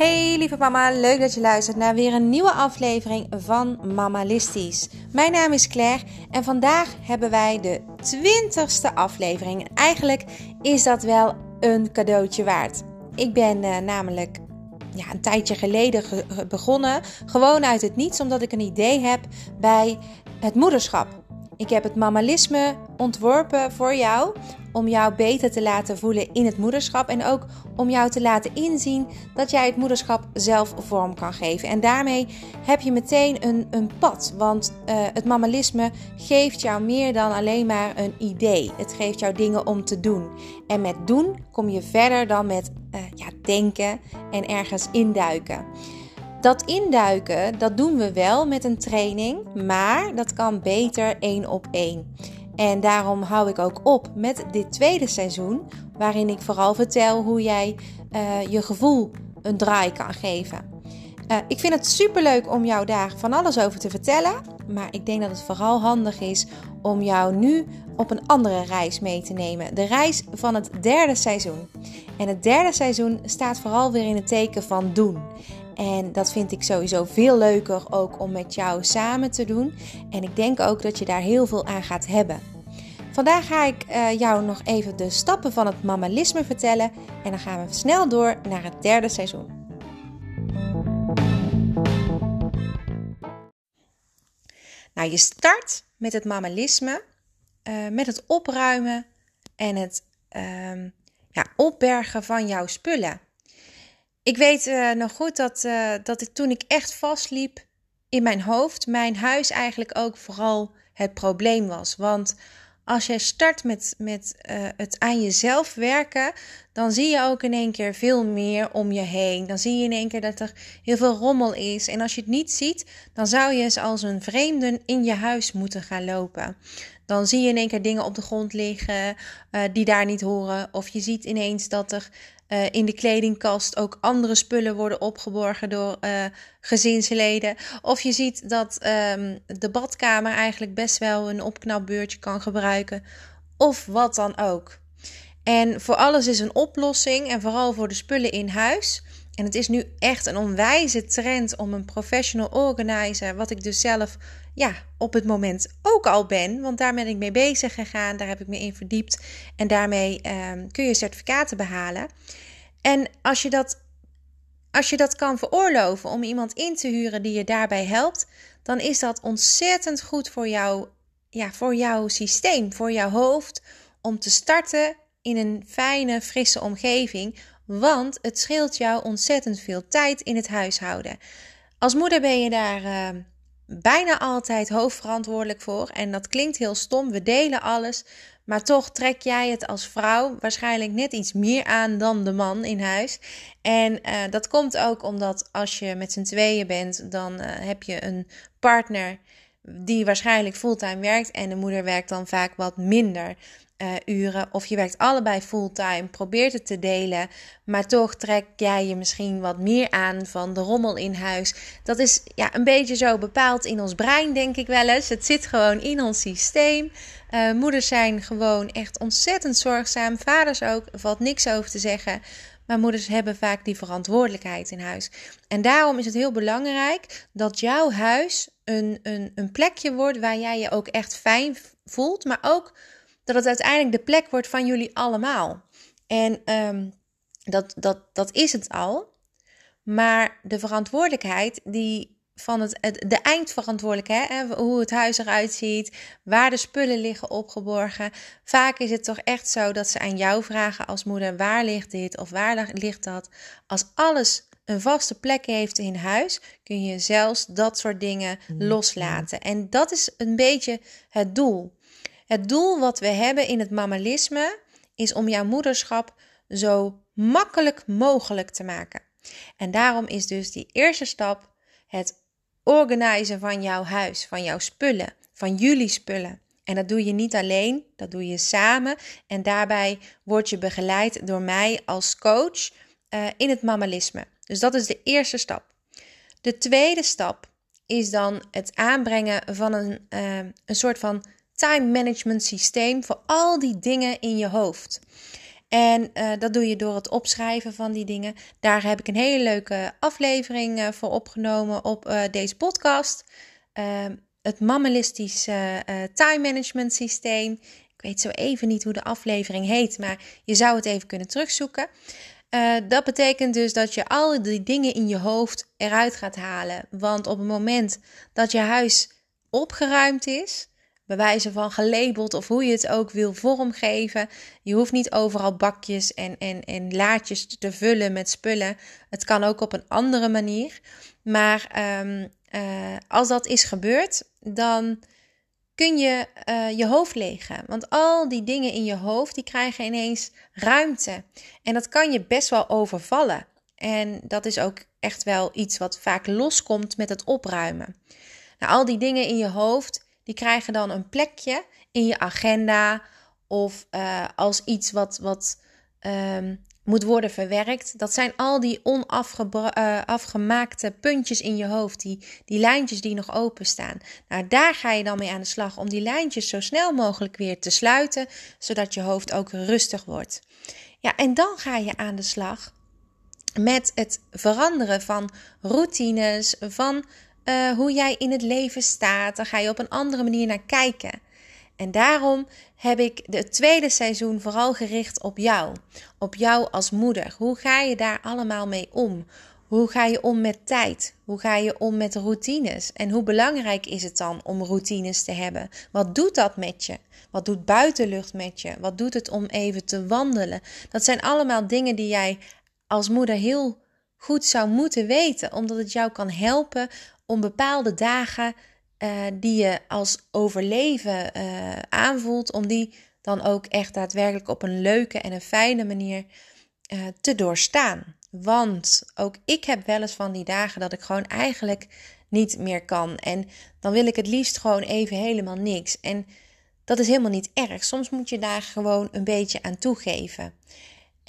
Hey lieve mama, leuk dat je luistert naar weer een nieuwe aflevering van Mamalistisch. Mijn naam is Claire en vandaag hebben wij de 20ste aflevering. En eigenlijk is dat wel een cadeautje waard. Ik ben uh, namelijk ja, een tijdje geleden begonnen, gewoon uit het niets, omdat ik een idee heb bij het moederschap. Ik heb het mamalisme ontworpen voor jou om jou beter te laten voelen in het moederschap en ook om jou te laten inzien dat jij het moederschap zelf vorm kan geven. En daarmee heb je meteen een, een pad, want uh, het mamalisme geeft jou meer dan alleen maar een idee. Het geeft jou dingen om te doen. En met doen kom je verder dan met uh, ja, denken en ergens induiken. Dat induiken, dat doen we wel met een training, maar dat kan beter één op één. En daarom hou ik ook op met dit tweede seizoen, waarin ik vooral vertel hoe jij uh, je gevoel een draai kan geven. Uh, ik vind het super leuk om jou daar van alles over te vertellen, maar ik denk dat het vooral handig is om jou nu op een andere reis mee te nemen. De reis van het derde seizoen. En het derde seizoen staat vooral weer in het teken van doen. En dat vind ik sowieso veel leuker ook om met jou samen te doen. En ik denk ook dat je daar heel veel aan gaat hebben. Vandaag ga ik uh, jou nog even de stappen van het mammalisme vertellen. En dan gaan we snel door naar het derde seizoen. Nou, je start met het mammalisme, uh, met het opruimen en het uh, ja, opbergen van jouw spullen. Ik weet uh, nog goed dat, uh, dat ik, toen ik echt vastliep in mijn hoofd, mijn huis eigenlijk ook vooral het probleem was. Want als je start met, met uh, het aan jezelf werken, dan zie je ook in één keer veel meer om je heen. Dan zie je in één keer dat er heel veel rommel is. En als je het niet ziet, dan zou je eens als een vreemde in je huis moeten gaan lopen. Dan zie je in één keer dingen op de grond liggen die daar niet horen. Of je ziet ineens dat er uh, in de kledingkast ook andere spullen worden opgeborgen door uh, gezinsleden. Of je ziet dat um, de badkamer eigenlijk best wel een opknapbeurtje kan gebruiken. Of wat dan ook. En voor alles is een oplossing en vooral voor de spullen in huis. En het is nu echt een onwijze trend om een professional organizer, wat ik dus zelf ja, op het moment ook al ben. Want daar ben ik mee bezig gegaan, daar heb ik me in verdiept. En daarmee um, kun je certificaten behalen. En als je, dat, als je dat kan veroorloven om iemand in te huren die je daarbij helpt, dan is dat ontzettend goed voor, jou, ja, voor jouw systeem, voor jouw hoofd, om te starten in een fijne, frisse omgeving. Want het scheelt jou ontzettend veel tijd in het huishouden. Als moeder ben je daar uh, bijna altijd hoofdverantwoordelijk voor. En dat klinkt heel stom, we delen alles. Maar toch trek jij het als vrouw waarschijnlijk net iets meer aan dan de man in huis. En uh, dat komt ook omdat als je met z'n tweeën bent, dan uh, heb je een partner die waarschijnlijk fulltime werkt. En de moeder werkt dan vaak wat minder uh, uren. Of je werkt allebei fulltime, probeert het te delen. Maar toch trek jij je misschien wat meer aan van de rommel in huis. Dat is ja, een beetje zo bepaald in ons brein, denk ik wel eens. Het zit gewoon in ons systeem. Uh, moeders zijn gewoon echt ontzettend zorgzaam. Vaders ook, valt niks over te zeggen. Maar moeders hebben vaak die verantwoordelijkheid in huis. En daarom is het heel belangrijk dat jouw huis een, een, een plekje wordt waar jij je ook echt fijn voelt. Maar ook dat het uiteindelijk de plek wordt van jullie allemaal. En um, dat, dat, dat is het al. Maar de verantwoordelijkheid die van het, de eindverantwoordelijkheid, hoe het huis eruit ziet, waar de spullen liggen opgeborgen. Vaak is het toch echt zo dat ze aan jou vragen als moeder: waar ligt dit of waar ligt dat? Als alles een vaste plek heeft in huis, kun je zelfs dat soort dingen mm. loslaten. En dat is een beetje het doel. Het doel wat we hebben in het mammalisme is om jouw moederschap zo makkelijk mogelijk te maken. En daarom is dus die eerste stap het organiseren van jouw huis, van jouw spullen, van jullie spullen. En dat doe je niet alleen, dat doe je samen. En daarbij word je begeleid door mij als coach uh, in het mammalisme. Dus dat is de eerste stap. De tweede stap is dan het aanbrengen van een, uh, een soort van time management systeem voor al die dingen in je hoofd. En uh, dat doe je door het opschrijven van die dingen. Daar heb ik een hele leuke aflevering uh, voor opgenomen op deze podcast. Ehm, het mammalistische time management systeem. Ik weet zo even niet hoe de aflevering heet, maar je zou het even kunnen terugzoeken. Dat betekent dus dat je al die dingen in je hoofd eruit gaat halen. Want op het moment dat je huis opgeruimd is, bij wijze van gelabeld of hoe je het ook wil vormgeven. Je hoeft niet overal bakjes en, en, en laadjes te vullen met spullen. Het kan ook op een andere manier. Maar ehm, eh, als dat is gebeurd, dan kun je uh, je hoofd legen. Want al die dingen in je hoofd, die krijgen ineens ruimte. En dat kan je best wel overvallen. En dat is ook echt wel iets wat vaak loskomt met het opruimen. Nou, al die dingen in je hoofd, die krijgen dan een plekje in je agenda of uh, als iets wat, wat um, moet worden verwerkt. Dat zijn al die onafgemaakte uh, puntjes in je hoofd, die, die lijntjes die nog openstaan. Nou, daar ga je dan mee aan de slag om die lijntjes zo snel mogelijk weer te sluiten, zodat je hoofd ook rustig wordt. Ja, en dan ga je aan de slag met het veranderen van routines, van uh, hoe jij in het leven staat. Dan ga je op een andere manier naar kijken. En daarom heb ik het tweede seizoen vooral gericht op jou. Op jou als moeder. Hoe ga je daar allemaal mee om? Hoe ga je om met tijd? Hoe ga je om met routines? En hoe belangrijk is het dan om routines te hebben? Wat doet dat met je? Wat doet buitenlucht met je? Wat doet het om even te wandelen? Dat zijn allemaal dingen die jij als moeder heel goed zou moeten weten, omdat het jou kan helpen om bepaalde dagen uh, die je als overleven uh, aanvoelt, om die dan ook echt daadwerkelijk op een leuke en een fijne manier uh, te doorstaan. Want ook ik heb wel eens van die dagen dat ik gewoon eigenlijk niet meer kan. En dan wil ik het liefst gewoon even helemaal niks. En dat is helemaal niet erg. Soms moet je daar gewoon een beetje aan toegeven.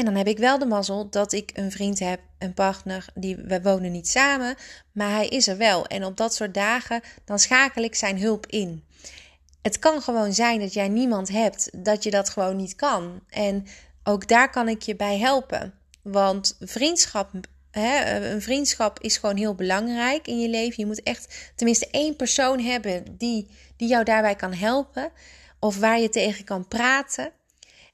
En dan heb ik wel de mazzel dat ik een vriend heb, een partner, die we wonen niet samen, maar hij is er wel. En op dat soort dagen dan schakel ik zijn hulp in. Het kan gewoon zijn dat jij niemand hebt, dat je dat gewoon niet kan. En ook daar kan ik je bij helpen. Want vriendschap, hè, een vriendschap is gewoon heel belangrijk in je leven. Je moet echt tenminste één persoon hebben die, die jou daarbij kan helpen. Of waar je tegen kan praten.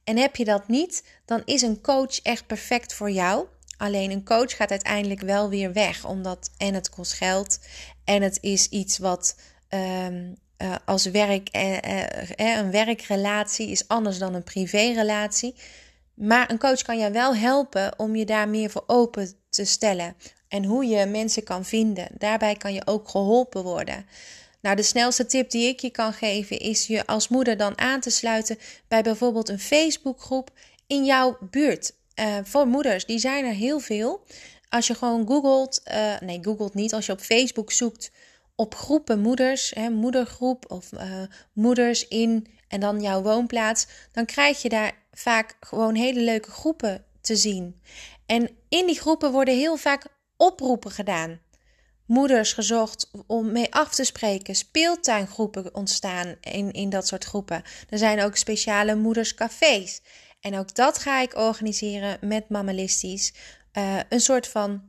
En heb je dat niet, dan is een coach echt perfect voor jou. Alleen een coach gaat uiteindelijk wel weer weg, omdat en het kost geld en het is iets wat um, uh, als werk, uh, uh, een werkrelatie is anders dan een privérelatie. Maar een coach kan jou wel helpen om je daar meer voor open te stellen en hoe je mensen kan vinden. Daarbij kan je ook geholpen worden. Nou, de snelste tip die ik je kan geven is je als moeder dan aan te sluiten bij bijvoorbeeld een Facebookgroep in jouw buurt. Uh, voor moeders, die zijn er heel veel. Als je gewoon googelt, uh, nee, googelt niet, als je op Facebook zoekt op groepen moeders, hè, moedergroep of uh, moeders in en dan jouw woonplaats, dan krijg je daar vaak gewoon hele leuke groepen te zien. En in die groepen worden heel vaak oproepen gedaan moeders gezocht om mee af te spreken. Speeltuingroepen ontstaan in, in dat soort groepen. Er zijn ook speciale moederscafés. En ook dat ga ik organiseren met Mammalistisch. Uh, een soort van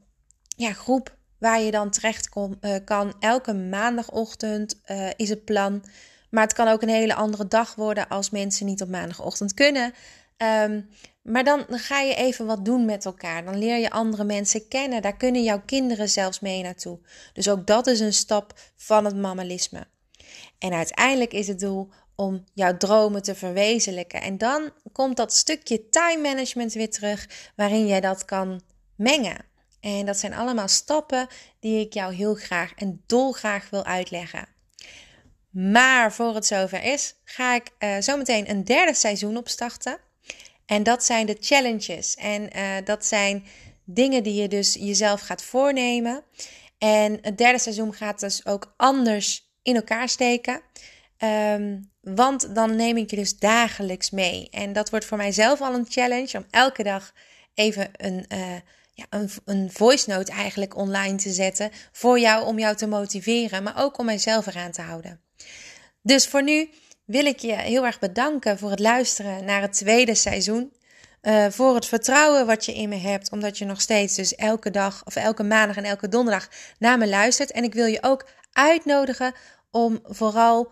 ja, groep waar je dan terecht uh, kan. Elke maandagochtend uh, is het plan. Maar het kan ook een hele andere dag worden als mensen niet op maandagochtend kunnen. Um, maar dan, ga je even wat doen met elkaar. Dan leer je andere mensen kennen. Daar kunnen jouw kinderen zelfs mee naartoe. Dus ook dat is een stap van het mammalisme. En uiteindelijk is het doel om jouw dromen te verwezenlijken. En dan komt dat stukje time management weer terug, waarin jij dat kan mengen. En dat zijn allemaal stappen die ik jou heel graag en dolgraag wil uitleggen. Maar voor het zover is, ga ik uh, zometeen een derde seizoen opstarten. En dat zijn de challenges. En uh, dat zijn dingen die je dus jezelf gaat voornemen. En het derde seizoen gaat dus ook anders in elkaar steken. Um, want dan neem ik je dus dagelijks mee. En dat wordt voor mijzelf al een challenge om elke dag even een, uh, ja, een, een voice note eigenlijk online te zetten. Voor jou, om jou te motiveren, maar ook om mijzelf eraan te houden. Dus voor nu wil ik je heel erg bedanken voor het luisteren naar het tweede seizoen. Uh, voor het vertrouwen wat je in me hebt, omdat je nog steeds dus elke dag of elke maandag en elke donderdag naar me luistert. En ik wil je ook uitnodigen om vooral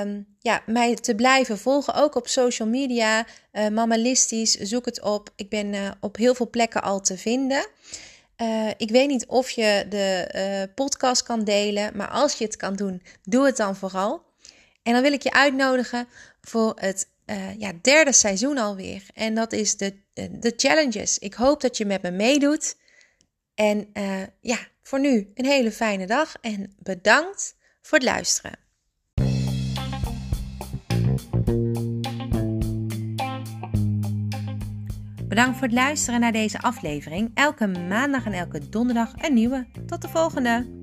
um, ja, mij te blijven volgen, ook op social media. Uh, Mamalistisch, zoek het op. Ik ben uh, op heel veel plekken al te vinden. Ik weet niet of je de podcast kan delen, maar als je het kan doen, doe het dan vooral. En dan wil ik je uitnodigen voor het ja, derde seizoen alweer. En dat is de, de challenges. Ik hoop dat je met me meedoet. En ja, voor nu een hele fijne dag en bedankt voor het luisteren. Bedankt voor het luisteren naar deze aflevering. Elke maandag en elke donderdag een nieuwe. Tot de volgende!